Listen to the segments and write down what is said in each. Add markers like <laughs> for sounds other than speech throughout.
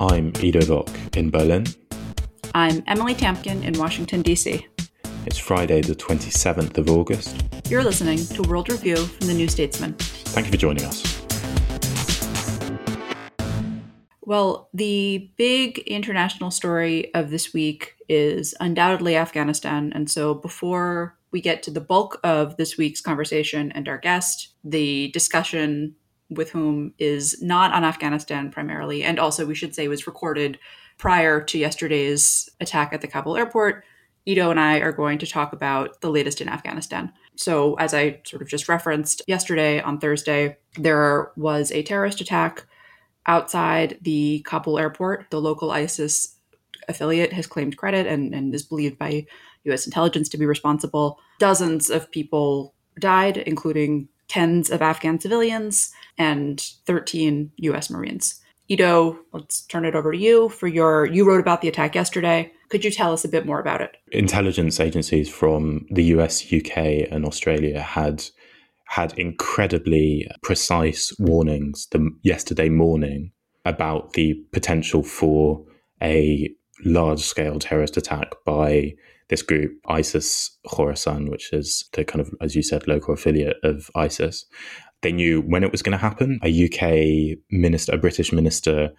I'm Ido Vock in Berlin. I'm Emily Tamkin in Washington, D.C. It's Friday, the 27th of August. You're listening to World Review from the New Statesman. Thank you for joining us. Well, the big international story of this week is undoubtedly Afghanistan. And so before we get to the bulk of this week's conversation and our guest, the discussion with whom is not on Afghanistan primarily, and also we should say was recorded prior to yesterday's attack at the Kabul airport. Ido and I are going to talk about the latest in Afghanistan. So, as I sort of just referenced yesterday on Thursday, there was a terrorist attack outside the Kabul airport. The local ISIS affiliate has claimed credit and, and is believed by US intelligence to be responsible. Dozens of people died, including tens of Afghan civilians, and 13 US Marines. Ido, let's turn it over to you for your. You wrote about the attack yesterday. Could you tell us a bit more about it? Intelligence agencies from the US, UK, and Australia had had incredibly precise warnings the yesterday morning about the potential for a large scale terrorist attack by this group, ISIS Khorasan, which is the kind of, as you said, local affiliate of ISIS. They knew when it was going to happen. A UK minister, a British minister,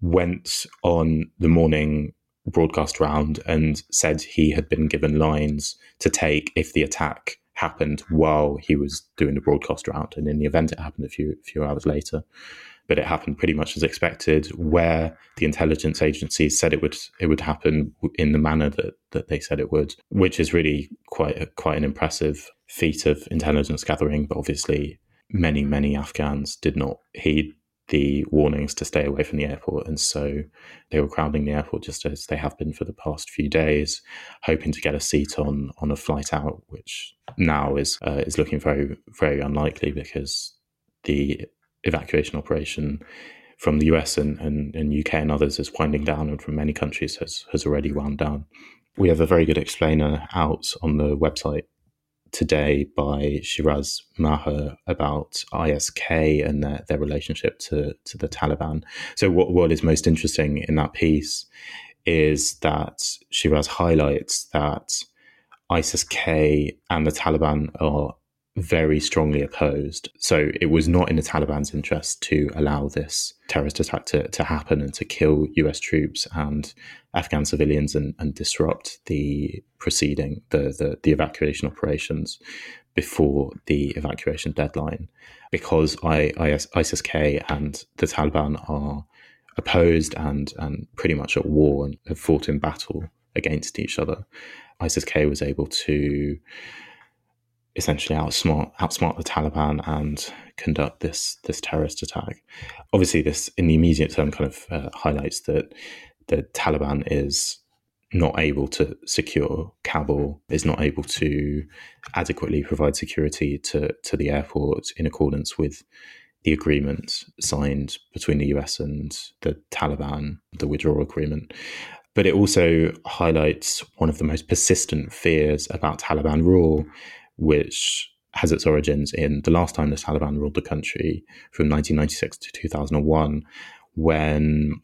went on the morning broadcast round and said he had been given lines to take if the attack happened while he was doing the broadcast round. And in the event, it happened a few few hours later but it happened pretty much as expected. Where the intelligence agencies said it would it would happen in the manner that that they said it would, which is really quite a, quite an impressive feat of intelligence gathering. But obviously, many many Afghans did not heed the warnings to stay away from the airport, and so they were crowding the airport just as they have been for the past few days, hoping to get a seat on on a flight out, which now is uh, is looking very very unlikely because the evacuation operation from the US and, and, and, UK and others is winding down, and from many countries has, has already wound down. We have a very good explainer out on the website today by Shiraz Maher about ISK and their, their relationship to, to the Taliban. So, what, what is most interesting in that piece is that Shiraz highlights that ISIS K and the Taliban are very strongly opposed. So it was not in the Taliban's interest to allow this terrorist attack to, to happen and to kill US troops and Afghan civilians and, and disrupt the proceeding, the, the, the evacuation operations before the evacuation deadline. Because I, ISIS K and the Taliban are opposed and, and pretty much at war and have fought in battle against each other, ISIS K was able to essentially outsmart outsmart the Taliban and conduct this this terrorist attack. Obviously, this in the immediate term kind of uh, highlights that the Taliban is not able to secure Kabul, is not able to adequately provide security to to the airport in accordance with the agreement signed between the US and the Taliban, the withdrawal agreement. But it also highlights one of the most persistent fears about Taliban rule, which has its origins in the last time the Taliban ruled the country from 1996 to 2001, when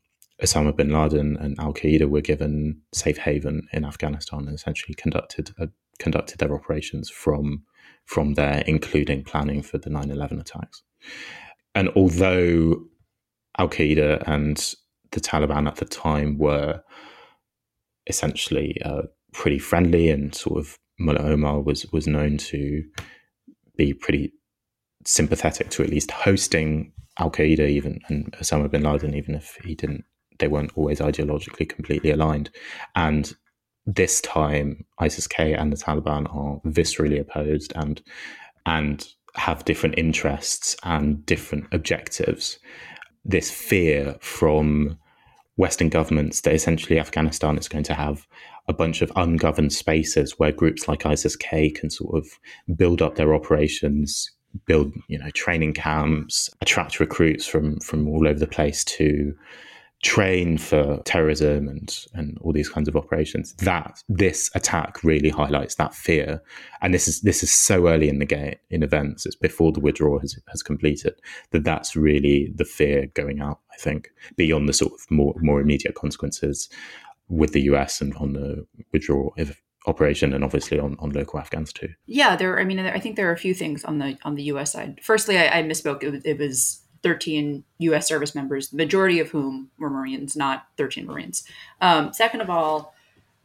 Osama bin Laden and Al Qaeda were given safe haven in Afghanistan and essentially conducted uh, conducted their operations from from there, including planning for the 9/11 attacks. And although Al Qaeda and the Taliban at the time were essentially uh, pretty friendly, and sort of Mullah Omar was was known to be pretty sympathetic to at least hosting Al Qaeda, even and Osama bin Laden, even if he didn't, they weren't always ideologically completely aligned. And this time, ISIS K and the Taliban are viscerally opposed and and have different interests and different objectives. This fear from Western governments that essentially Afghanistan is going to have a bunch of ungoverned spaces where groups like ISIS K can sort of build up their operations, build you know training camps, attract recruits from from all over the place to train for terrorism and and all these kinds of operations. That this attack really highlights that fear, and this is this is so early in the game in events. It's before the withdrawal has has completed that that's really the fear going out. I think beyond the sort of more more immediate consequences with the US and on the withdrawal if operation and obviously on, on local Afghans too. Yeah, there. I mean, I think there are a few things on the on the U.S. side. Firstly, I, I misspoke. It, it, was 13 U.S. service members, the majority of whom were Marines, not 13 Marines. Um, second of all,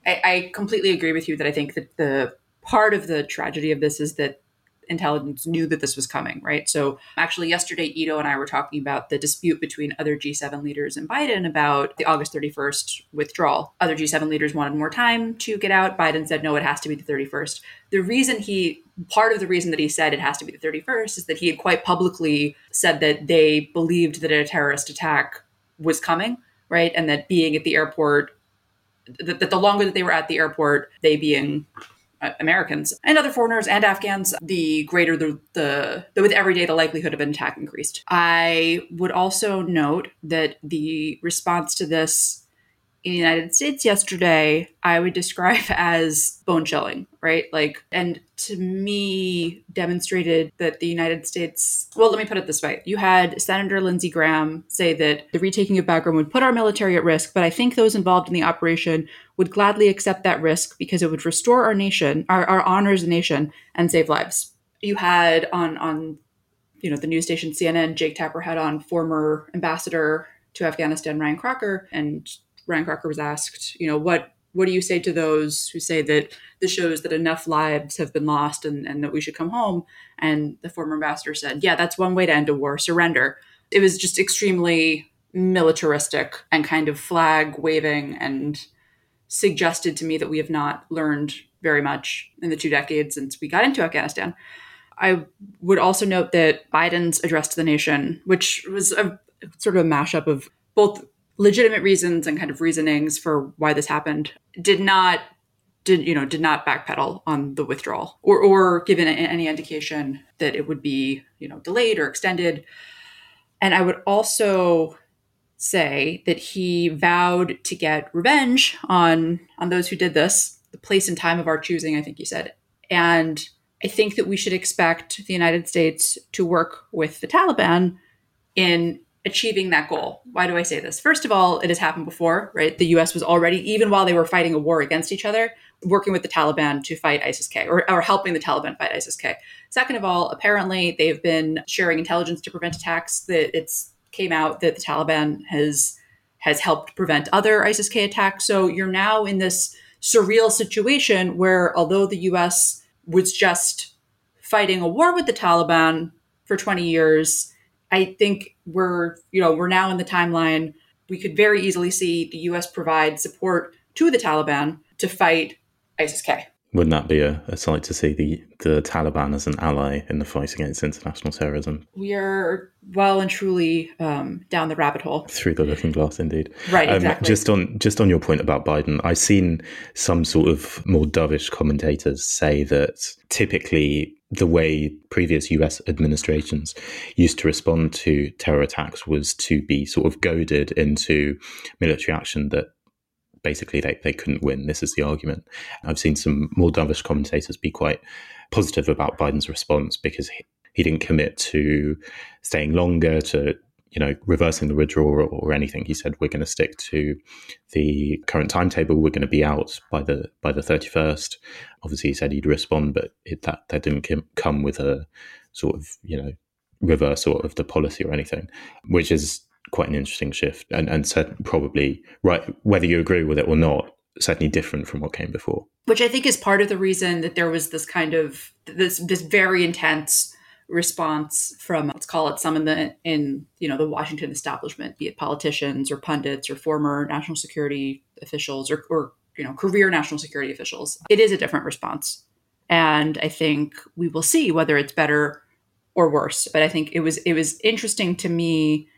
I, I completely agree with you that I think that the part of the tragedy of this is that intelligence knew that this was coming, right? So actually, yesterday, Ido and I were talking about the dispute between other G7 leaders and Biden about the August 31st withdrawal. Other G7 leaders wanted more time to get out. Biden said, no, it has to be the 31st. The reason he, part of the reason that he said it has to be the 31st is that he had quite publicly said that they believed that a terrorist attack was coming, right? And that being at the airport, that, that the longer that they were at the airport, they being uh, Americans and other foreigners and Afghans, the greater the, the, the with every day the likelihood of an attack increased. I would also note that the response to this in the United States yesterday, I would describe <laughs> as bone chilling, right? Like, and to me, demonstrated that the United States, well, let me put it this way. You had Senator Lindsey Graham say that the retaking of Bagram would put our military at risk, but I think those involved in the operation would gladly accept that risk because it would restore our nation, our, our honor as a nation, and save lives. You had on, on, you know, the news station CNN, Jake Tapper had on former ambassador to Afghanistan, Ryan Crocker, and Ryan Crocker was asked, you know, what what do you say to those who say that this shows that enough lives have been lost and, and that we should come home? And the former ambassador said, yeah, that's one way to end a war, surrender. It was just extremely militaristic and kind of flag waving and suggested to me that we have not learned very much in the two decades since we got into Afghanistan. I would also note that Biden's address to the nation, which was a sort of a mashup of both legitimate reasons and kind of reasonings for why this happened did not did you know did not backpedal on the withdrawal or or given any indication that it would be you know delayed or extended. And i would also say that he vowed to get revenge on on those who did this the place and time of our choosing i think he said. And i think that we should expect the united states to work with the taliban in achieving that goal. Why do I say this? First of all, it has happened before, right? The US was already, even while they were fighting a war against each other, working with the Taliban to fight ISIS K or, or helping the Taliban fight ISIS K. Second of all, apparently they've been sharing intelligence to prevent attacks that it's came out that the Taliban has has helped prevent other ISIS K attacks. So you're now in this surreal situation where although the US was just fighting a war with the Taliban for 20 years, I think we're, you know, we're now in the timeline. We could very easily see the US provide support to the Taliban to fight ISIS K. Wouldn't that be a, a sight to see the, the Taliban as an ally in the fight against international terrorism? We are well and truly um, down the rabbit hole. Through the looking glass, indeed. Right, um, exactly. Just on just on your point about Biden, I've seen some sort of more dovish commentators say that typically the way previous US administrations used to respond to terror attacks was to be sort of goaded into military action that basically they, they couldn't win. This is the argument. I've seen some more dovish commentators be quite positive about Biden's response because he, he didn't commit to staying longer, to you know reversing the withdrawal or, anything. He said we're going to stick to the current timetable. We're going to be out by the by the thirty first. Obviously, he said he'd respond, but it, that that didn't come with a sort of you know reversal of the policy or anything, which is quite an interesting shift, and and said probably right whether you agree with it or not, certainly different from what came before. Which I think is part of the reason that there was this kind of this this very intense response from let's call it some in the in you know the Washington establishment, be it politicians or pundits or former national security officials or, or you know career national security officials. It is a different response, and I think we will see whether it's better or worse. But I think it was it was interesting to me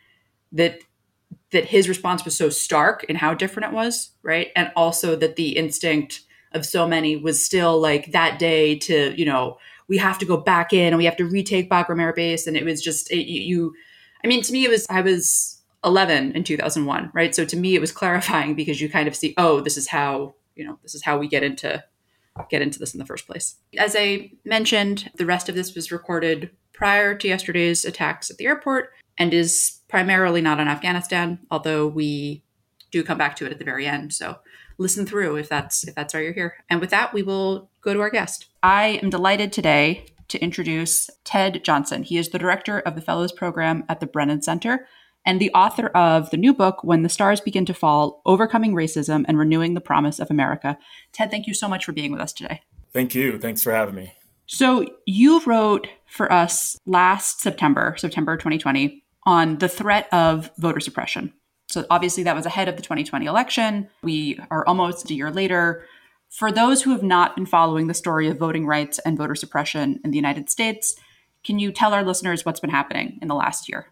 that that his response was so stark in how different it was, right? And also that the instinct of so many was still like that day to, you know, we have to go back in and we have to retake Bagram Air Base. And it was just, it, you, I mean, to me, it was, I was 11 in 2001, right? So to me, it was clarifying because you kind of see, oh, this is how, you know, this is how we get into get into this in the first place. As I mentioned, the rest of this was recorded prior to yesterday's attacks at the airport and is primarily not on Afghanistan, although we do come back to it at the very end. So listen through if that's if that's why you're here. And with that, we will go to our guest. I am delighted today to introduce Ted Johnson. He is the director of the Fellows Program at the Brennan Center and the author of the new book, When the Stars Begin to Fall Overcoming Racism and Renewing the Promise of America. Ted, thank you so much for being with us today. Thank you. Thanks for having me. So, you wrote for us last September, September 2020, on the threat of voter suppression. So, obviously, that was ahead of the 2020 election. We are almost a year later. For those who have not been following the story of voting rights and voter suppression in the United States, can you tell our listeners what's been happening in the last year?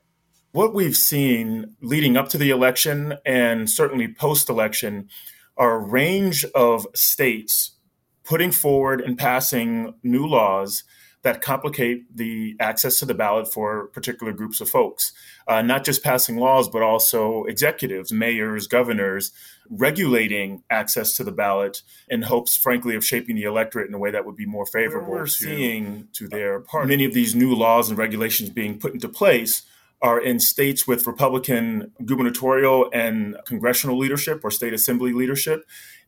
What we've seen leading up to the election and certainly post election are a range of states putting forward and passing new laws that complicate the access to the ballot for particular groups of folks. Uh, not just passing laws, but also executives, mayors, governors, regulating access to the ballot in hopes, frankly, of shaping the electorate in a way that would be more favorable. We're to, seeing to their part. Many of these new laws and regulations being put into place are in states with Republican gubernatorial and congressional leadership or state assembly leadership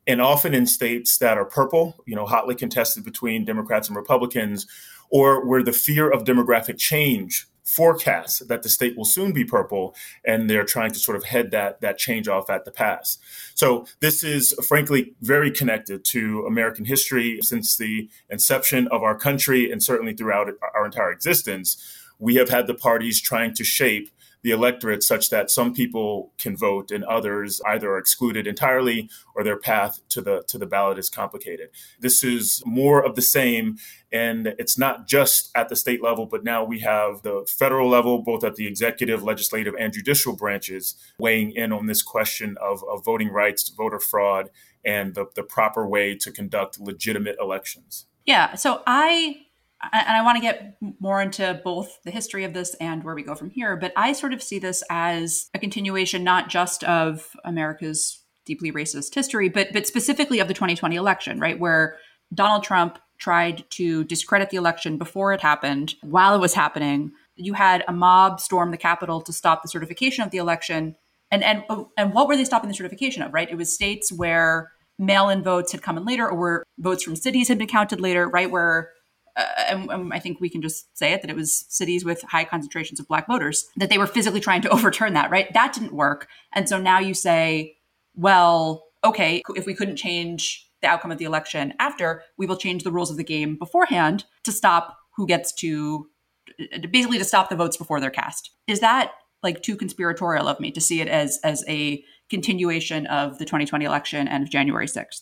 and often in states that are purple, you know, hotly contested between Democrats and Republicans, or where the fear of demographic change forecasts that the state will soon be purple, and they're trying to sort of head that that change off at the pass. So this is frankly very connected to American history since the inception of our country, and certainly throughout our entire existence. We have had the parties trying to shape the electorate such that some people can vote and others either are excluded entirely or their path to the to the ballot is complicated. This is more of the same and it's not just at the state level but now we have the federal level both at the executive, legislative and judicial branches weighing in on this question of, of voting rights, voter fraud and the, the proper way to conduct legitimate elections. Yeah, so I and I want to get more into both the history of this and where we go from here, but I sort of see this as a continuation not just of America's deeply racist history, but but specifically of the 2020 election, right? Where Donald Trump tried to discredit the election before it happened. While it was happening, you had a mob storm the Capitol to stop the certification of the election. And and and what were they stopping the certification of, right? It was states where mail-in votes had come in later or where votes from cities had been counted later, right? Where uh, and, and, I think we can just say it that it was cities with high concentrations of black voters that they were physically trying to <laughs> overturn that, right? That didn't work. And so now you say, well, okay, if we couldn't change the outcome of the election after, we will change the rules of the game beforehand to stop who gets to basically to stop the votes before they're cast. Is that like too conspiratorial of me to see it as as a continuation of the 2020 election and of January 6th?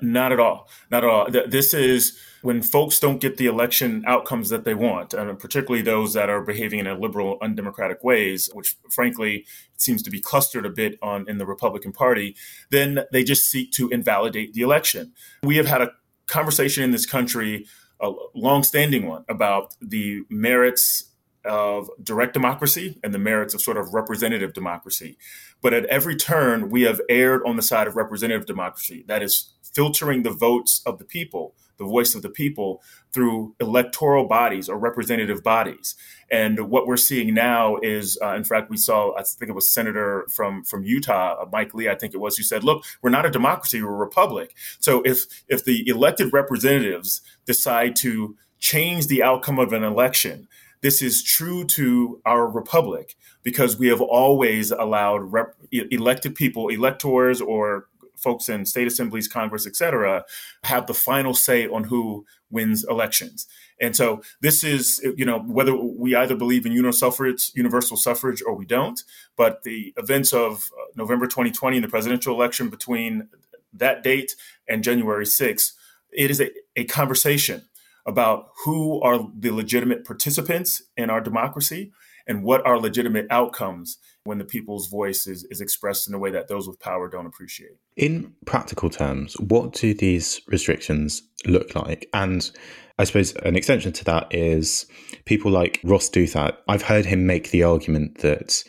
Not at all. Not at all. This is when folks don't get the election outcomes that they want, and particularly those that are behaving in a liberal, undemocratic ways, which frankly seems to be clustered a bit on in the Republican Party, then they just seek to invalidate the election. We have had a conversation in this country, a long-standing one, about the merits of direct democracy and the merits of sort of representative democracy. But at every turn, we have erred on the side of representative democracy. That is filtering the votes of the people, the voice of the people, through electoral bodies or representative bodies. And what we're seeing now is, uh, in fact, we saw, I think it was Senator from from Utah, uh, Mike Lee, I think it was, who said, "Look, we're not a democracy; we're a republic." So if if the elected representatives decide to change the outcome of an election this is true to our republic because we have always allowed rep- elected people, electors, or folks in state assemblies, Congress, et cetera, have the final say on who wins elections. And so this is, you know, whether we either believe in universal suffrage, or we don't, but the events of uh, November 2020 and the presidential election between that date and January 6th, it is a, a conversation about who are the legitimate participants in our democracy and what are legitimate outcomes when the people's voice is, is expressed in a way that those with power don't appreciate. In practical terms, what do these restrictions look like? And I suppose an extension to that is people like Ross Douthat. I've heard him make the argument that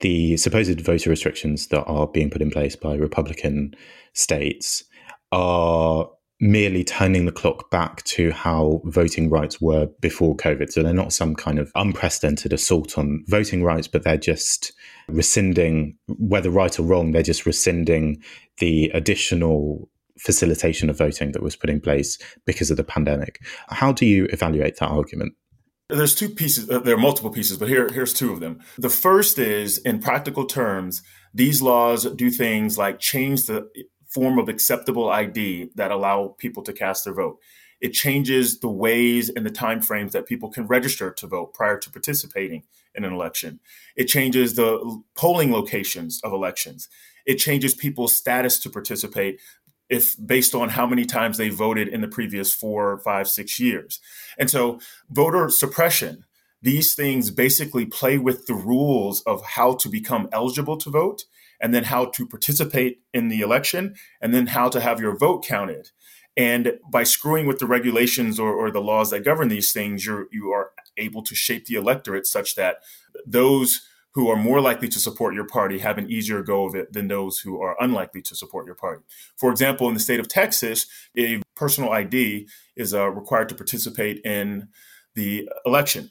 the supposed voter restrictions that are being put in place by Republican states are merely turning the clock back to how voting rights were before COVID. So they're not some kind of unprecedented assault on voting rights, but they're just rescinding, whether right or wrong, they're just rescinding the additional facilitation of voting that was put in place because of the pandemic. How do you evaluate that argument? There's two pieces, uh, there are multiple pieces, but here, here's two of them. The first is, in practical terms, these laws do things like change the form of acceptable ID that allow people to cast their vote. It changes the ways and the timeframes that people can register to vote prior to participating in an election. It changes the polling locations of elections. It changes people's status to participate if based on how many times they voted in the previous four, five, six years. And so voter suppression, these things basically play with the rules of how to become eligible to vote and then how to participate in the election, and then how to have your vote counted. And by screwing with the regulations or, or the laws that govern these things, you're you are able to shape the electorate such that those who are more likely to support your party have an easier go of it than those who are unlikely to support your party. For example, in the state of Texas, a personal ID is uh, required to participate in the election.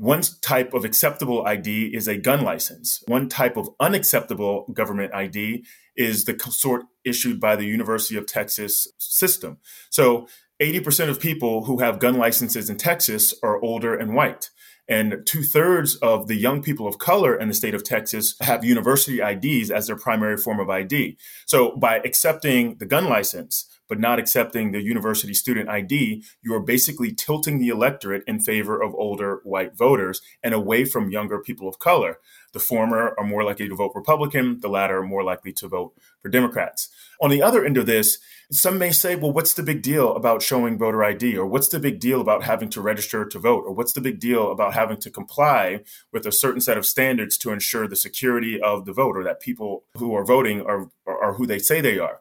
One type of acceptable ID is a gun license. One type of unacceptable government ID is the sort issued by the University of Texas system. So 80% of people who have gun licenses in Texas are older and white. And two thirds of the young people of color in the state of Texas have university IDs as their primary form of ID. So by accepting the gun license, but not accepting the university student ID, you are basically tilting the electorate in favor of older white voters and away from younger people of color. The former are more likely to vote Republican, the latter are more likely to vote for Democrats. On the other end of this, some may say, well, what's the big deal about showing voter ID? Or what's the big deal about having to register to vote? Or what's the big deal about having to comply with a certain set of standards to ensure the security of the vote or that people who are voting are, are who they say they are?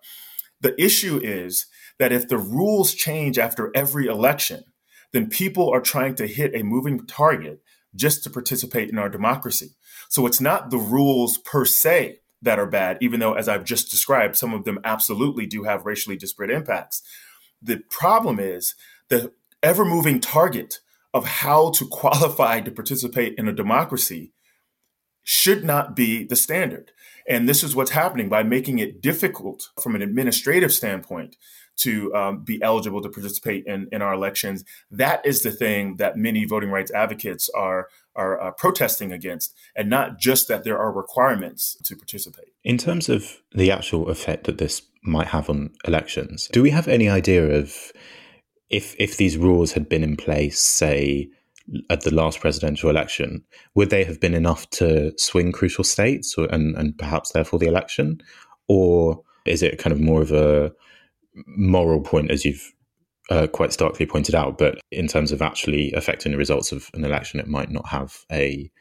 The issue is that if the rules change after every election, then people are trying to hit a moving target just to participate in our democracy. So it's not the rules per se that are bad, even though, as I've just described, some of them absolutely do have racially disparate impacts. The problem is the ever moving target of how to <laughs> qualify to participate in a democracy should not be the standard. And this is what's happening by making it difficult from an administrative standpoint to um, be eligible to participate in, in our elections. That is the thing that many voting rights advocates are are uh, protesting against, and not just that there are requirements to participate. In terms of the actual effect that this might have on elections, do we have any idea of if if these rules had been in place, say at the last presidential election, would they have been enough to swing crucial states or, and, and perhaps therefore the election? Or is it kind of more of a moral point, as you've uh, quite starkly pointed out, but in terms of actually affecting the results of an election, it might not have a,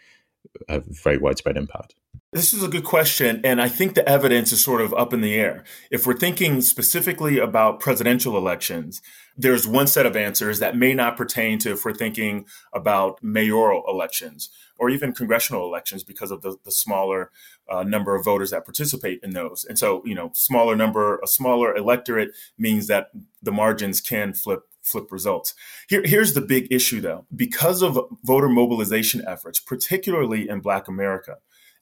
a very widespread impact. This is a good question. And I think the evidence is sort of up in the air. If we're thinking specifically about presidential elections, there's one set of answers that may not pertain to if we're thinking about mayoral elections or even congressional elections because of the, the smaller uh, number of voters that participate in those. And so, you know, smaller number, a smaller electorate means that the margins can flip flip results. Here, here's the big issue though. Because of voter mobilization efforts, particularly in Black America,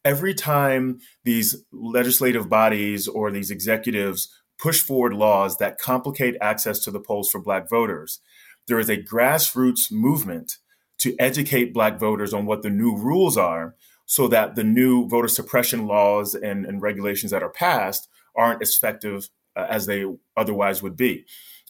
every time these legislative bodies or these executives push forward laws that complicate access to the polls for Black voters, there is a grassroots movement to educate black voters on what the new rules are so that the new voter suppression laws and, and regulations that are passed aren't as effective uh, as they otherwise would be.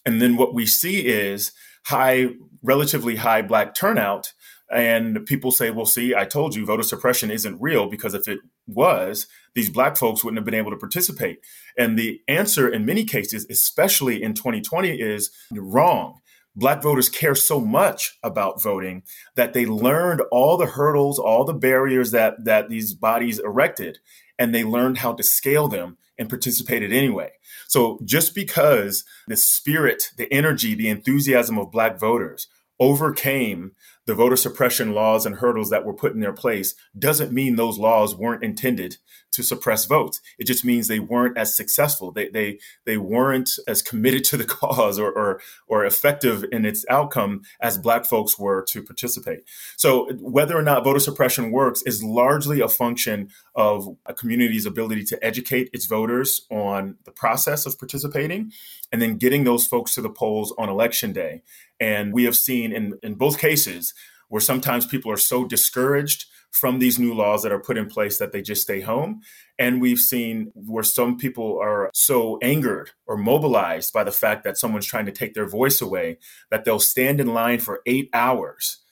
And then what we see is high, relatively high black turnout. And people say, well, see, I told you voter suppression isn't real because if it was, these black folks wouldn't have been able to participate. And the answer in many cases, especially in 2020, is wrong. Black voters care so much about voting that they learned all the hurdles, all the barriers that, that these bodies erected, and they learned how to scale them and participated anyway. So just because the spirit, the energy, the enthusiasm of Black voters overcame the voter suppression laws and hurdles that were put in their place doesn't mean those laws weren't intended to suppress votes. It just means they weren't as successful. They they they weren't as committed to the <laughs> cause or or, or effective in its outcome as black folks were to participate. So whether or not voter suppression works is largely a function of a community's ability to educate its voters on the process of participating and then getting those folks to the polls on election day. And we have seen in, in both cases where sometimes people are so discouraged from these new laws that are put in place that they just stay home. And we've seen where some people are so angered or mobilized by the fact that someone's trying to take their voice away that they'll stand in line for eight hours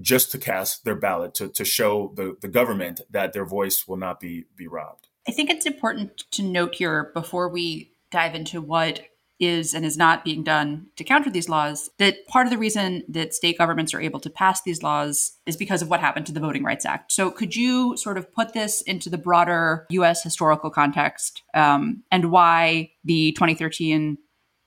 just to cast their ballot to, to show the, the government that their voice will not be, be robbed. I think it's important to note here before we dive into what is and is not being done to counter these laws, that part of the reason that state governments are able to pass these laws is because of what happened to the Voting Rights Act. So, could you sort of put this into the broader US historical context um, and why the 2013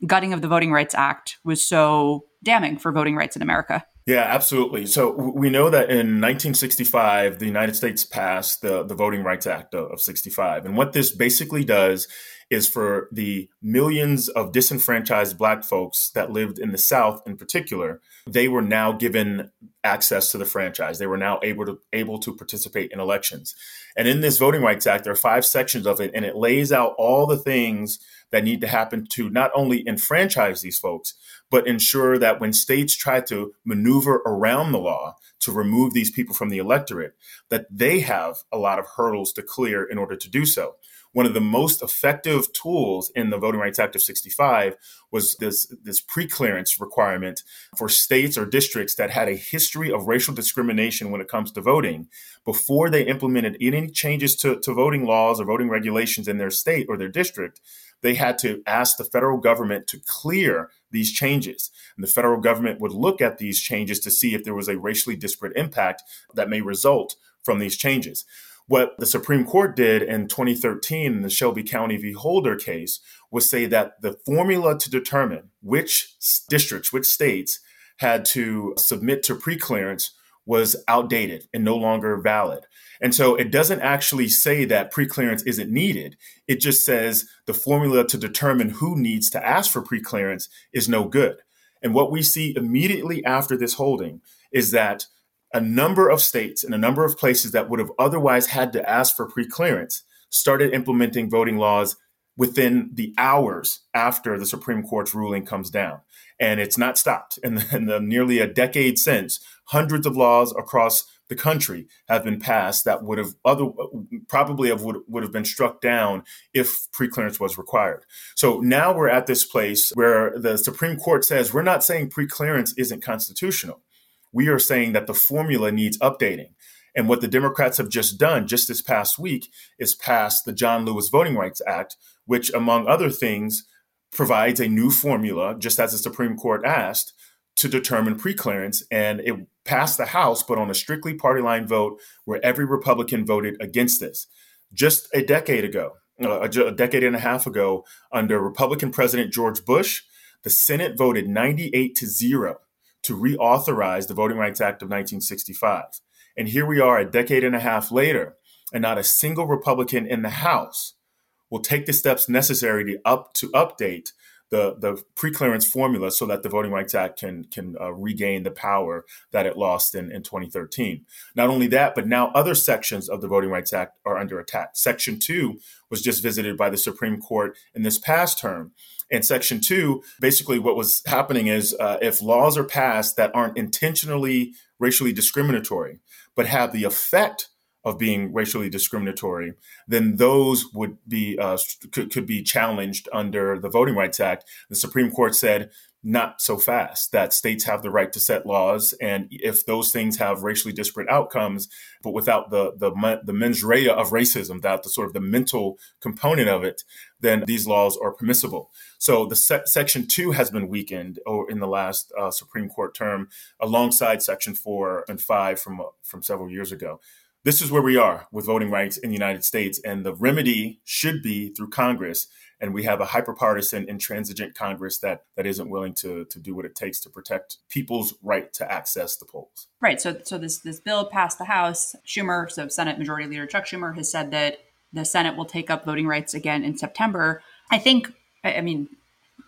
gutting of the Voting Rights Act was so damning for voting rights in America? Yeah, absolutely. So we know that in 1965, the United States passed the, the Voting Rights Act of 65. And what this basically does is for the millions of disenfranchised black folks that lived in the South in particular, they were now given access to the franchise. They were now able to able to participate in elections. And in this Voting Rights Act, there are five sections of it, and it lays out all the things that need to happen to not only enfranchise these folks, but ensure that when states try to maneuver around the law to remove these people from the electorate, that they have a lot of hurdles to clear in order to do so. One of the most effective tools in the Voting Rights Act of 65 was this, this pre-clearance requirement for states or districts that had a history of racial discrimination when it comes to voting before they implemented any changes to, to voting laws or voting regulations in their state or their district they had to ask the federal government to clear these changes. And the federal government would look at these changes to see if there was a racially disparate impact that may result from these changes. What the Supreme Court did in 2013 in the Shelby County v. Holder case was say that the formula to determine which districts, which states had to submit to preclearance was outdated and no longer valid. And so it doesn't actually say that preclearance isn't needed. It just says the formula to determine who needs to ask for preclearance is no good. And what we see immediately after this holding is that a number of states and a number of places that would have otherwise had to ask for preclearance started implementing voting laws within the hours after the Supreme Court's ruling comes down. And it's not stopped. The, in the nearly a decade since, hundreds of laws across the country have been passed that would have other probably have would, would have been struck down if preclearance was required. So now we're at this place where the Supreme Court says we're not saying preclearance isn't constitutional. We are saying that the formula needs updating. And what the Democrats have just done just this past week is pass the John Lewis Voting Rights Act, which, among other things, provides a new formula, just as the Supreme Court asked, to determine preclearance. And it passed the House, but on a strictly party line vote where every Republican voted against this. Just a decade ago, uh, a decade and a half ago, under Republican President George Bush, the Senate voted 98 to 0 to reauthorize the Voting Rights Act of 1965. And here we are a decade and a half later, and not a single Republican in the House will take the steps necessary to up to update the the preclearance formula so that the Voting Rights Act can can uh, regain the power that it lost in, in 2013. Not only that, but now other sections of the Voting Rights Act are under attack. Section two was just visited by the Supreme Court in this past term. And Section two, basically, what was happening is uh, if laws are passed that aren't intentionally racially discriminatory, but have the effect of being racially discriminatory, then those would be uh, could, could be challenged under the Voting Rights Act. The Supreme Court said not so fast that states have the right to set laws and if those things have racially disparate outcomes but without the the, the mens rea of racism without the sort of the mental component of it then these laws are permissible so the se- section 2 has been weakened in the last uh, supreme court term alongside section 4 and 5 from from several years ago this is where we are with voting rights in the United States. And the remedy should be through Congress. And we have a hyperpartisan, intransigent Congress that, that isn't willing to, to do what it takes to protect people's right to access the polls. Right. So, so this, this bill passed the House. Schumer, so Senate Majority Leader Chuck Schumer, has said that the Senate will take up voting rights again in September. I think, I mean,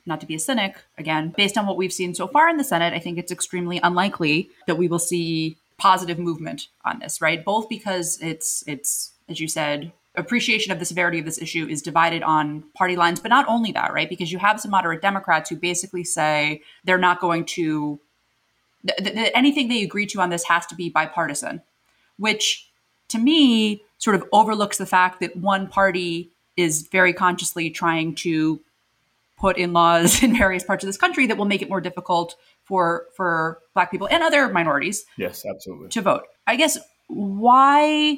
not to be a cynic, again, based on what we've seen so far in the Senate, I think it's extremely unlikely that we will see positive movement on this, right? Both because it's it's as you said, appreciation of the severity of this issue is divided on party lines, but not only that, right? Because you have some moderate Democrats who basically say they're not going to th- th- anything they agree to on this has to be bipartisan, which to me sort of overlooks the fact that one party is very consciously trying to put in laws <laughs> in various parts of this country that will make it more difficult for for black people and other minorities yes absolutely. to vote. I guess why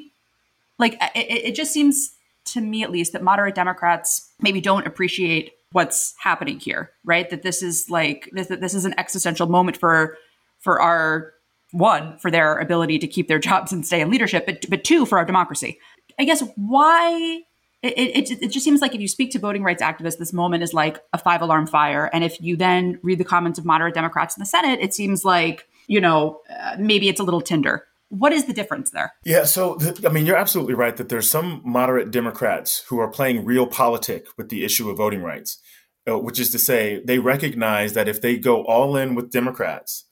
like it, it just seems to me at least that moderate democrats maybe don't appreciate what's happening here right? That this is like this that this is an existential moment for for our one for their ability to keep their jobs and stay in leadership but but two for our democracy. I guess why it, it, it, just seems like if you speak to voting rights activists, this moment is like a five alarm fire. And if you then read the comments of moderate Democrats in the Senate, it seems like, you know, uh, maybe it's a little tinder. What is the difference there? Yeah, so I mean, you're absolutely right that there's some moderate Democrats who are playing realpolitik with the issue of voting rights, uh, which is to say, they recognize that if they go all in with Democrats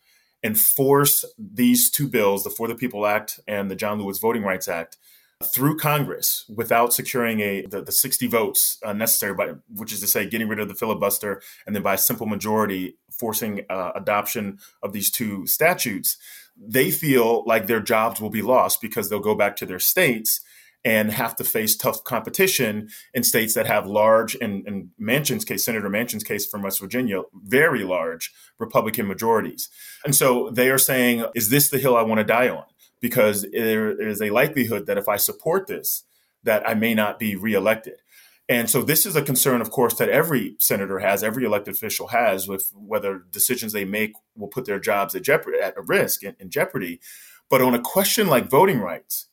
and force these two bills, the For the People Act and the John Lewis Voting Rights Act, through Congress without securing a the, the 60 votes uh, necessary, by, which is to say, getting rid of the filibuster and then by a simple majority forcing uh, adoption of these two statutes, they feel like their jobs will be lost because they'll go back to their states and have to face tough competition in states that have large, and in Manchin's case, Senator Manchin's case from West Virginia, very large Republican majorities. And so they are saying, is this the hill I want to die on? Because there is a likelihood that if I support this, that I may not be reelected. And so this is a concern, of course, that every senator has, every elected official has, with whether decisions they make will put their jobs at, jeopardy, at a risk in, in jeopardy. But on a question like voting rights,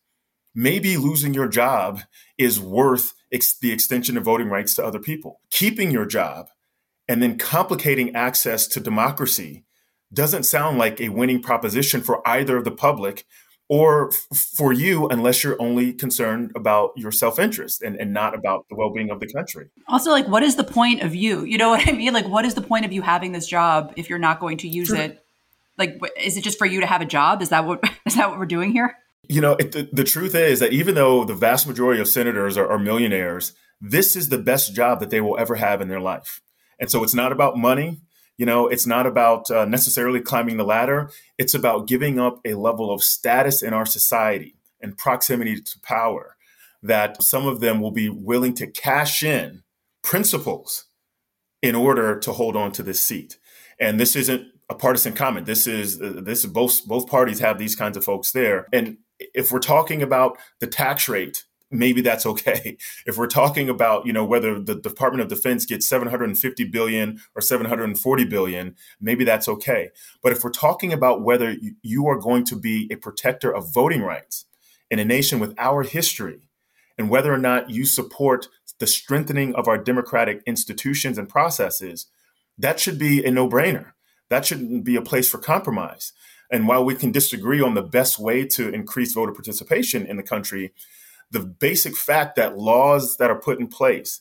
maybe losing your job is worth ex- the extension of voting rights to other people. Keeping your job and then complicating access to democracy doesn't sound like a winning proposition for either of the public or f- for you unless you're only concerned about your self-interest and, and not about the well-being of the country. Also like what is the point of you? You know <laughs> what i mean? Like what is the point of you having this job if you're not going to use sure. it? Like is it just for you to have a job? Is that what <laughs> is that what we're doing here? You know it, the, the, truth is that even though the vast majority of senators are, are millionaires this is the best job that they will ever have in their life. And so it's not about money you know, it's not about uh, necessarily climbing the ladder. It's about giving up a level of status in our society and proximity to power that some of them will be willing to cash in principles in order to hold on to this seat. And this isn't a partisan comment. This is uh, this is both both parties have these kinds of folks there. And if we're talking about the tax rate maybe that's okay. If we're talking about, you know, whether the Department of Defense gets 750 billion or 740 billion, maybe that's okay. But if we're talking about whether you are going to be a protector of voting rights in a nation with our history and whether or not you support the strengthening of our democratic institutions and processes, that should be a no-brainer. That shouldn't be a place for compromise. And while we can disagree on the best way to increase voter participation in the country, the basic fact that laws that are put in place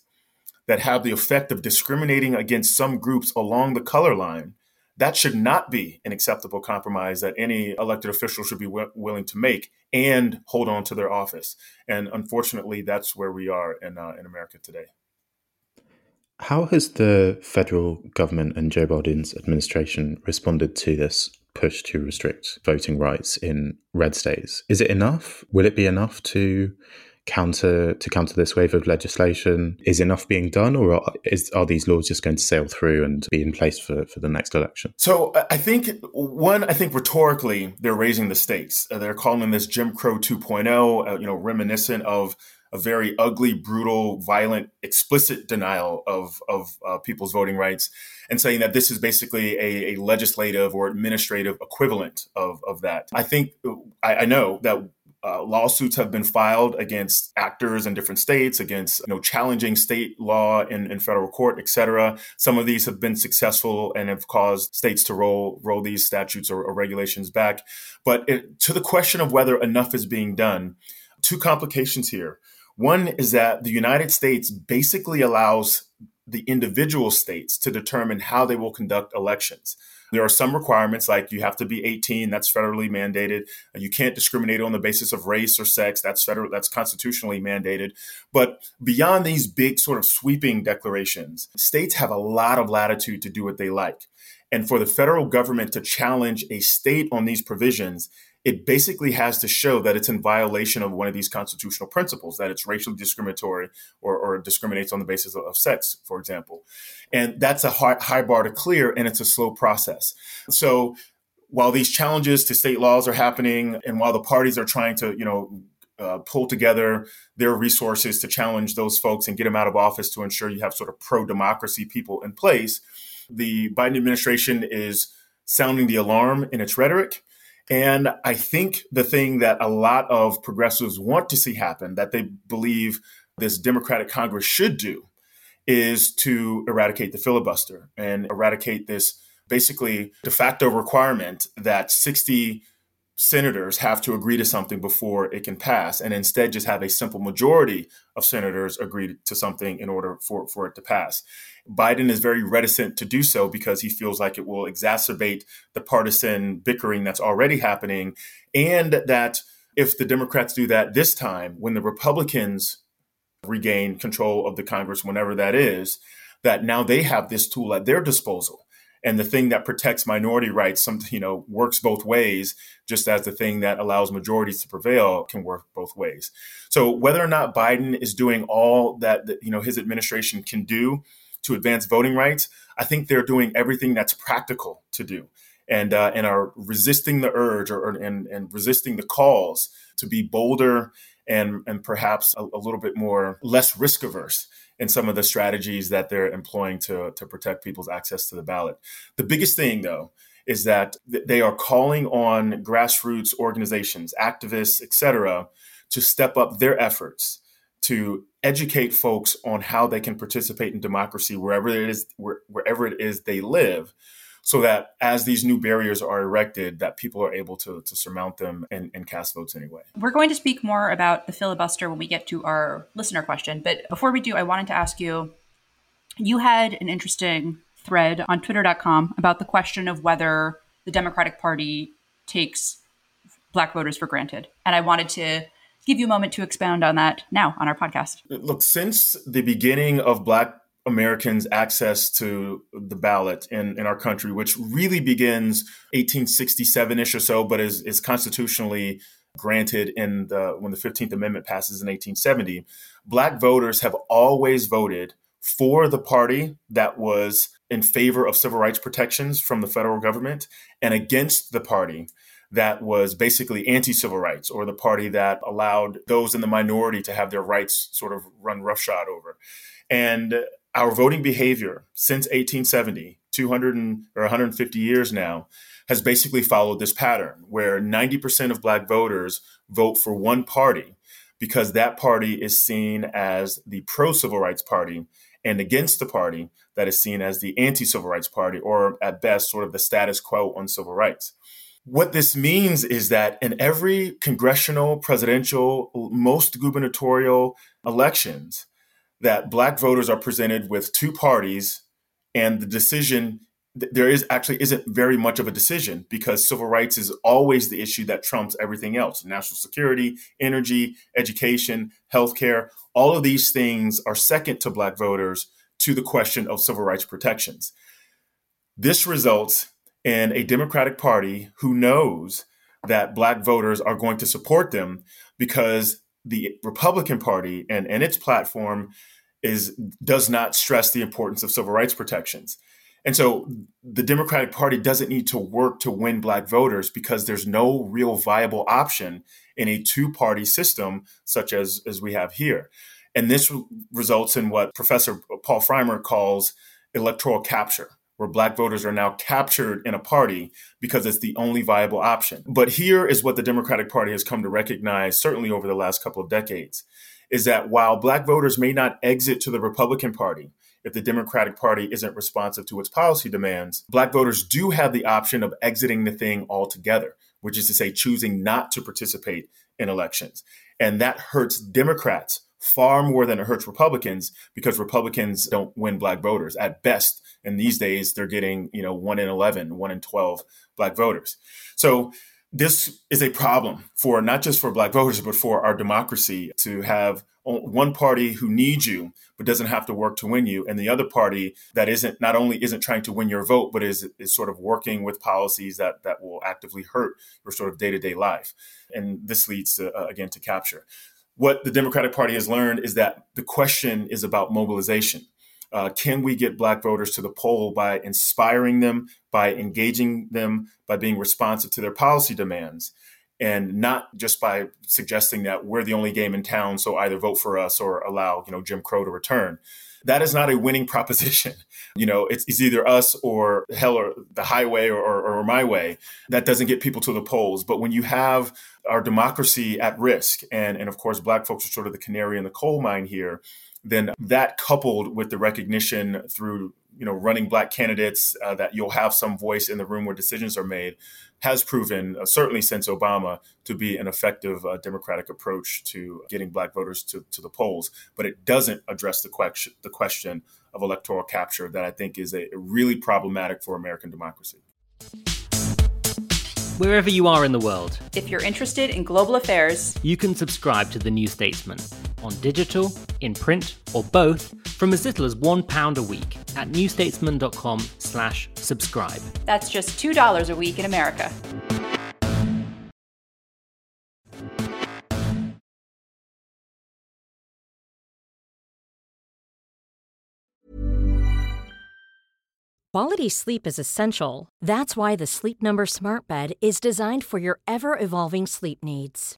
that have the effect of discriminating against some groups along the color line, that should not be an acceptable compromise that any elected official should be w- willing to make and hold on to their office. And unfortunately, that's where we are in, uh, in America today. How has the federal government and Joe Biden's administration responded to this push to restrict voting rights in red states? Is it enough? Will it be enough to counter to counter this wave of legislation? Is enough being done, or are, is, are these laws just going to sail through and be in place for, for the next election? So I think one, I think rhetorically they're raising the stakes. They're calling this Jim Crow 2.0, uh, you know, reminiscent of a very ugly, brutal, violent, explicit denial of of uh, people's voting rights, and saying that this is basically a, a legislative or administrative equivalent of of that. I think I, I know that uh, lawsuits have been filed against actors in different states, against you know challenging state law in, in federal court, et cetera. Some of these have been successful and have caused states to roll roll these statutes or, or regulations back. But it, to the question of whether enough is being done, two complications here. One is that the United States basically allows the individual states to determine how they will conduct elections. There are some requirements like you have to be 18, that's federally mandated. You can't discriminate on the basis of race or sex, that's federal that's constitutionally mandated. But beyond these big sort of sweeping declarations, states have a lot of latitude to do what they like. And for the federal government to challenge a state on these provisions it basically has to show that it's in violation of one of these constitutional principles, that it's racially discriminatory or, or discriminates on the basis of, of, sex, for example. And that's a high, high bar to clear, and it's a slow process. So while these challenges to state laws are happening, and while the parties are trying to, you know, uh, pull together their resources to challenge those folks and get them out of office to ensure you have sort of pro democracy people in place, the Biden administration is sounding the alarm in its rhetoric and I think the thing that a lot of progressives want to see happen, that they believe this Democratic Congress should do, is to eradicate the filibuster and eradicate this basically de facto requirement that 60 senators have to agree to something before it can pass, and instead just have a simple majority of senators agree to something in order for, for it to pass. Biden is very reticent to do so because he feels like it will exacerbate the partisan bickering that's already happening, and that if the Democrats do that this time, when the Republicans regain control of the Congress, whenever that is, that now they have this tool at their disposal and the thing that protects minority rights some you know works both ways just as the thing that allows majorities to prevail can work both ways. So whether or not biden is doing all that you know his administration can do to advance voting rights i think they're doing everything that's practical to do and uh, and are resisting the urge or, and, and resisting the calls to be bolder and and perhaps a, a little bit more less risk averse in some of the strategies that they're employing to, to protect people's access to the ballot. The biggest thing, though, is that they are calling on grassroots organizations, activists, et cetera, to step up their efforts to educate folks on how they can participate in democracy wherever it is where, wherever it is they live so that as these new barriers are erected, that people are able to, to surmount them and, and cast votes anyway. We're going to speak more about the filibuster when we get to our listener question. But before we do, I wanted to ask you you had an interesting thread on twitter.com about the question of whether the Democratic Party takes black voters for granted. And I wanted to give you a moment to expound on that now on our podcast. Look, since the beginning of Black Americans access to the ballot in, in our country, which really begins 1867 ish or so, but is, is constitutionally granted in the when the 15th Amendment passes in 1870. Black voters have always voted for the party that was in favor of civil rights protections from the federal government and against the party that was basically anti civil rights or the party that allowed those in the minority to have their rights sort of run roughshod over. And our voting behavior since 1870, 200 and, or 150 years now, has basically followed this pattern where 90% of black voters vote for one party because that party is seen as the pro civil rights party and against the party that is seen as the anti civil rights party, or at best, sort of the status quo on civil rights. What this means is that in every congressional, presidential, most gubernatorial elections, that black voters are presented with two parties and the decision there is actually isn't very much of a decision because civil rights is always the issue that trumps everything else. National security energy education healthcare all of these things are second to black voters to the question of civil rights protections. This results in a democratic party who knows that black voters are going to support them because the republican party and, and its platform is does not stress the importance of civil rights protections and so the Democratic Party doesn't need to work to win black voters because there's no real viable option in a two party system such as, as we have here. And this results in what Professor Paul Frymer calls electoral capture, where black voters are now captured in a party because it's the only viable option. But here is what the Democratic Party has come to recognize, certainly over the last couple of decades, is that while black voters may not exit to the Republican Party, if the Democratic Party isn't responsive to its policy demands, black voters do have the option of exiting the thing altogether, which is to say, choosing not to participate in elections. And that hurts Democrats far more than it hurts Republicans because Republicans don't win black voters. At best, in these days, they're getting, you know, one in 11, one in 12 black voters. So this is a problem for not just for black voters, but for our democracy to have one party who needs you but doesn't have to work to win you and the other party that isn't not only isn't trying to win your vote but is is sort of working with policies that that will actively hurt your sort of day-to-day life and this leads to, uh, again to capture what the democratic party has learned is that the question is about mobilization uh, can we get black voters to the poll by inspiring them by engaging them by being responsive to their policy demands and not just by suggesting that we're the only game in town, so either vote for us or allow you know Jim Crow to return. That is not a winning <laughs> proposition. You know, it's, it's either us or hell or the highway or, or, or my way. That doesn't get people to the polls. But when you have our democracy at risk, and and of course, Black folks are sort of the canary in the coal mine here then that coupled with the recognition through you know running black candidates uh, that you'll have some voice in the room where decisions are made has proven uh, certainly since obama to be an effective uh, democratic approach to getting black voters to, to the polls but it doesn't address the question the question of electoral capture that i think is a, really problematic for american democracy wherever you are in the world. If you're interested in global affairs, you can subscribe to The New Statesman on digital, in print, or both from as little as £1 a week at newstatesman.com slash subscribe. That's just $2 a week in America. Quality sleep is essential. That's why the Sleep Number Smart Bed is designed for your ever-evolving sleep needs.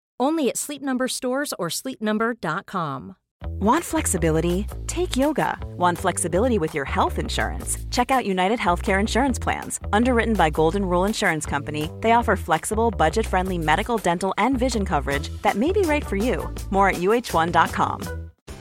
Only at Sleep Number stores or sleepnumber.com. Want flexibility? Take yoga. Want flexibility with your health insurance? Check out United Healthcare Insurance Plans. Underwritten by Golden Rule Insurance Company, they offer flexible, budget-friendly medical, dental, and vision coverage that may be right for you. More at uh1.com.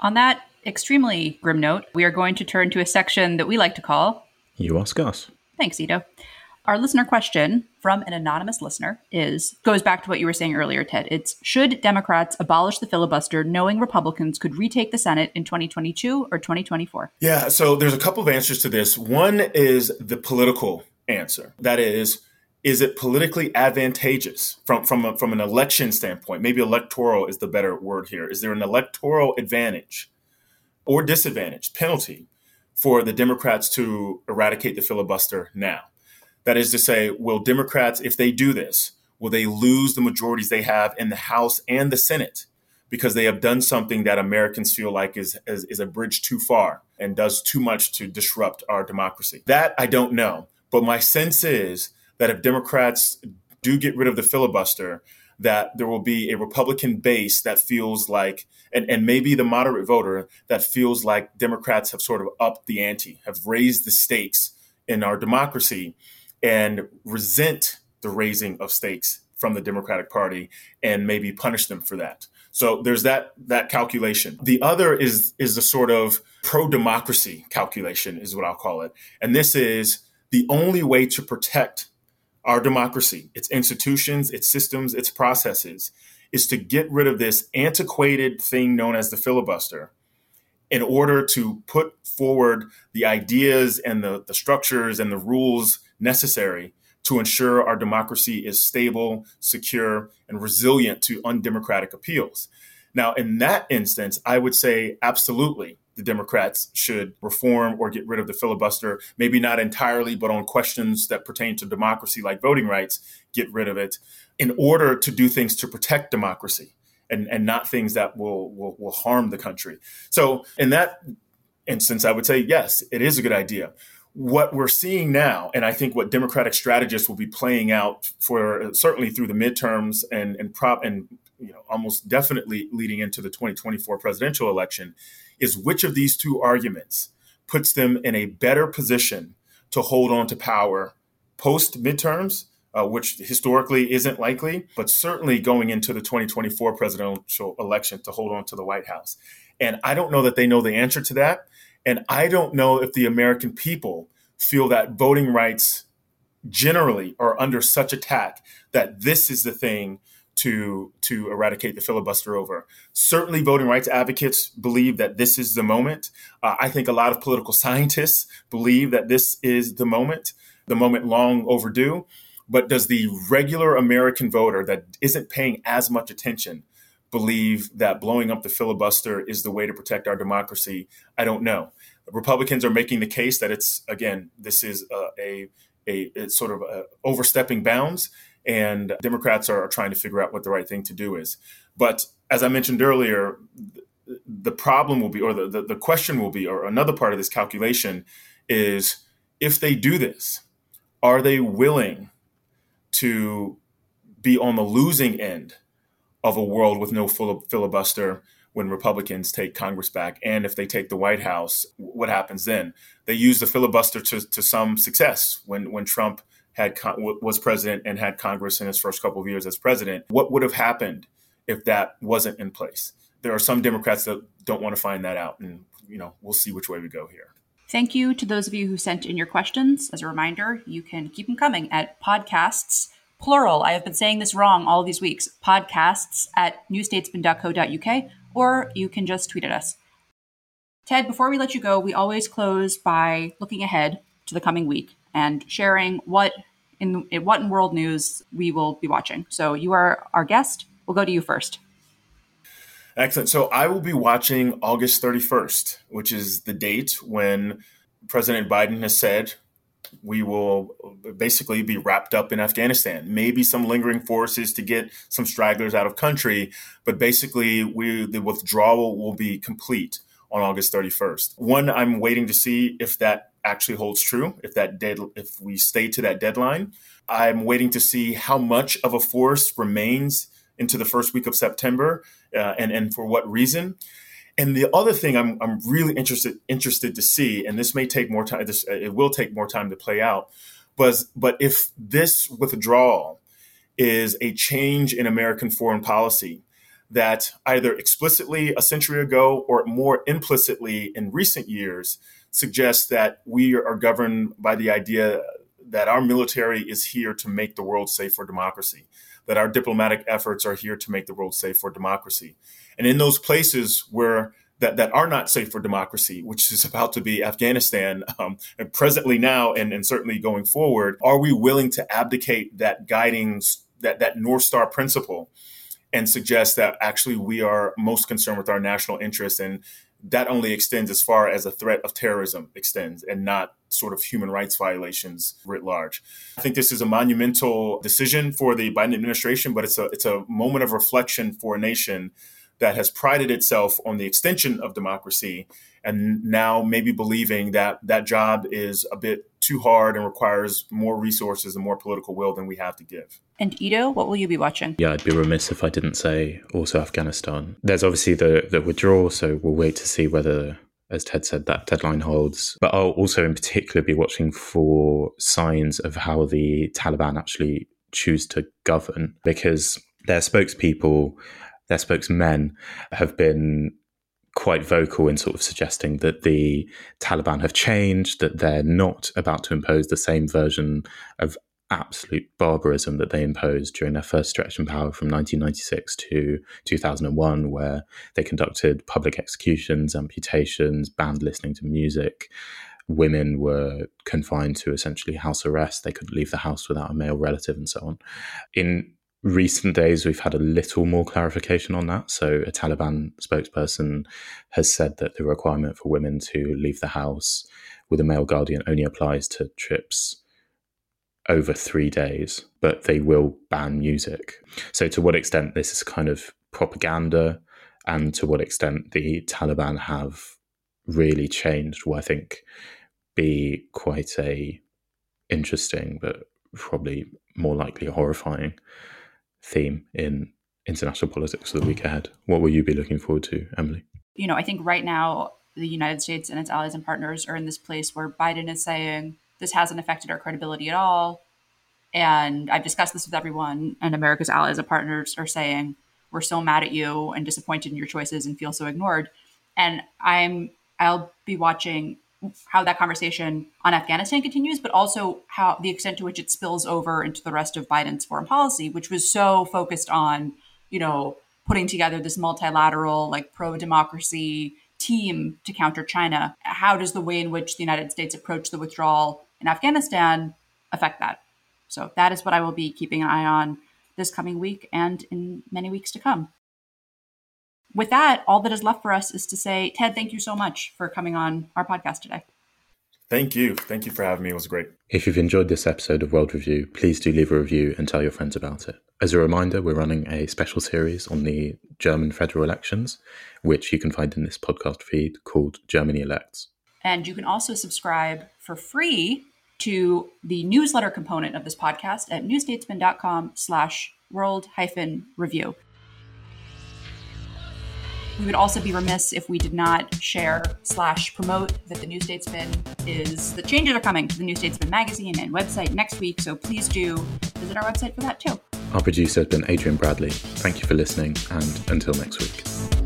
On that extremely grim note, we are going to turn to a section that we like to call You Ask Us. Thanks, Ido. Our listener question from an anonymous listener is goes back to what you were saying earlier, Ted. It's should Democrats abolish the filibuster knowing Republicans could retake the Senate in 2022 or 2024? Yeah, so there's a couple of answers to this. One is the political answer. That is, is it politically advantageous from from a, from an election standpoint? Maybe electoral is the better word here. Is there an electoral advantage or disadvantage penalty for the Democrats to eradicate the filibuster now? That is to say, will Democrats, if they do this, will they lose the majorities they have in the House and the Senate because they have done something that Americans feel like is, is, is a bridge too far and does too much to disrupt our democracy? That I don't know. But my sense is that if Democrats do get rid of the filibuster, that there will be a Republican base that feels like, and, and maybe the moderate voter that feels like Democrats have sort of upped the ante, have raised the stakes in our democracy, and resent the raising of stakes from the Democratic Party and maybe punish them for that. So there's that that calculation. The other is is the sort of pro democracy calculation is what I'll call it. And this is the only way to protect our democracy, its institutions, its systems, its processes, is to get rid of this antiquated thing known as the filibuster in order to put forward the ideas and the, the structures and the rules necessary to ensure our democracy is stable, secure, and resilient to undemocratic appeals. Now, in that instance, I would say absolutely the Democrats should reform or get rid of the filibuster. Maybe not entirely, but on questions that pertain to democracy, like voting rights, get rid of it in order to do things to protect democracy and, and not things that will, will, will harm the country. So, in that instance, I would say, yes, it is a good idea. What we're seeing now, and I think what Democratic strategists will be playing out for certainly through the midterms and, and prop and you know almost definitely leading into the 2024 presidential election is which of these two arguments puts them in a better position to hold on to power post midterms, uh, which historically isn't likely, but certainly going into the 2024 presidential election to hold on to the White House. And I don't know that they know the answer to that. And I don't know if the American people feel that voting rights generally are under such attack that this is the thing to to eradicate the filibuster over. Certainly, voting rights advocates believe that this is the moment. Uh, I think a lot of political <laughs> scientists believe that this is the moment, the moment long overdue. But does the regular American voter that isn't paying as much attention believe that blowing up the filibuster is the way to protect our democracy? I don't know. Republicans are making the case that it's again this is a, a, a sort of a overstepping bounds and Democrats are, trying to figure out what the right thing to do is. But as I mentioned earlier, the problem will be, or the, the, the question will be, or another part of this calculation is if they do this, are they willing to be on the losing end of a world with no filibuster when Republicans take Congress back? And if they take the White House, what happens then? They use the filibuster to, to some success when, when Trump had was president and had Congress in his first couple of years as president. What would have happened if that wasn't in place? There are some Democrats that don't want to find that out, and you know we'll see which way we go here. Thank you to those of you who sent in your questions. As a reminder, you can keep them coming at podcasts plural. I have been saying this wrong all these weeks. Podcasts at newstatesman.co.uk, or you can just tweet at us. Ted, before we let you go, we always close by looking ahead to the coming week and sharing what in, in what in world news we will be watching. So you are our guest. We'll go to you first. Excellent. So I will be watching August 31st, which is the date when President Biden has said we will basically be wrapped up in Afghanistan. Maybe some lingering forces to get some stragglers out of country, but basically we the withdrawal will be complete on August 31st. One, I'm waiting to see if that actually holds true if that dead if we stay to that deadline. I'm waiting to see how much of a force remains into the first week of September uh, and and for what reason. And the other thing I'm, I'm really interested interested to see, and this may take more time. This it will take more time to play out. But but if this withdrawal is a change in American foreign policy that either explicitly a century ago or more implicitly in recent years suggests that we are governed by the idea that our military is here to make the world safe for democracy, that our diplomatic efforts are here to make the world safe for democracy. And in those places where that, that are not safe for democracy, which is about to be Afghanistan, um, and presently now, and, and certainly going forward, are we willing to abdicate that guiding, that, that North Star principle and suggest that actually we are most concerned with our national interests and that only extends as far as a threat of terrorism extends and not sort of human rights violations writ large. I think this is a monumental decision for the Biden administration, but it's a it's a moment of reflection for a nation that has prided itself on the extension of democracy and now maybe believing that that job is a bit too hard and requires more resources and more political will than we have to give. And Ido, what will you be watching? Yeah, I'd be remiss if I didn't say also Afghanistan. There's obviously the, the withdrawal, so we'll wait to see whether, as Ted said, that deadline holds. But I'll also, in particular, be watching for signs of how the Taliban actually choose to govern because their spokespeople, their spokesmen have been quite vocal in sort of suggesting that the Taliban have changed, that they're not about to impose the same version of absolute barbarism that they imposed during their first stretch in power from 1996 to 2001, where they conducted public executions, amputations, banned listening to music. Women were confined to essentially house arrest. They couldn't leave the house without a male relative and so on. In recent days, we've had a little more clarification on that. So, a Taliban spokesperson has said that the requirement for women to leave the house with a male guardian only applies to trips over three days, but they will ban music. So, to what extent this is kind of propaganda, and to what extent the Taliban have really changed, will I think be quite a interesting, but probably more likely horrifying theme in international politics for the week ahead. What will you be looking forward to, Emily? You know, I think right now the United States and its allies and partners are in this place where Biden is saying this hasn't affected our credibility at all. And I've discussed this with everyone, and America's allies and partners are saying we're so mad at you and disappointed in your choices and feel so ignored. And I'm I'll be watching how that conversation on Afghanistan continues, but also how the extent to which it spills over into the rest of Biden's foreign policy, which was so focused on, you know, putting together this multilateral, like pro democracy team to counter China. How does the way in which the United States approach the withdrawal in Afghanistan affect that? So that is what I will be keeping an eye on this coming week and in many weeks to come with that, all that is left for us is to say, Ted, thank you so much for coming on our podcast today. Thank you. Thank you for having me. It was great. If you've enjoyed this episode of World Review, please do leave a review and tell your friends about it. As a reminder, we're running a special series on the German federal elections, which you can find in this podcast feed called Germany Elects. And you can also subscribe for free to the newsletter component of this podcast at newstatesman.com slash world hyphen review. We would also be remiss if we did not share slash promote that the New Statesman is the changes are coming to the New Statesman magazine and website next week. So please do visit our website for that too. Our producer has been Adrian Bradley. Thank you for listening, and until next week.